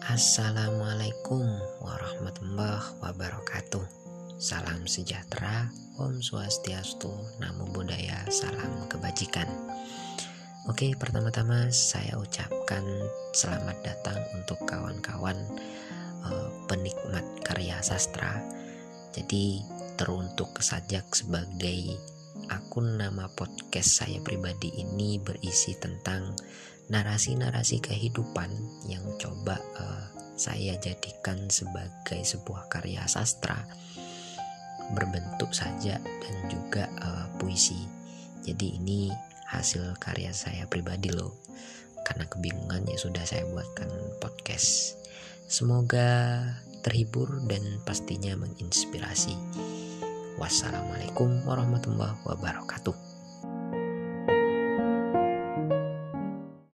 Assalamualaikum warahmatullahi wabarakatuh. Salam sejahtera Om Swastiastu Namo Buddhaya Salam kebajikan. Oke pertama-tama saya ucapkan Selamat datang untuk kawan-kawan uh, Penikmat karya sastra. Jadi teruntuk sajak sebagai akun nama podcast saya pribadi ini berisi tentang narasi-narasi kehidupan yang coba saya jadikan sebagai sebuah karya sastra berbentuk saja dan juga uh, puisi. Jadi ini hasil karya saya pribadi loh. Karena kebingungan ya sudah saya buatkan podcast. Semoga terhibur dan pastinya menginspirasi. Wassalamualaikum warahmatullahi wabarakatuh.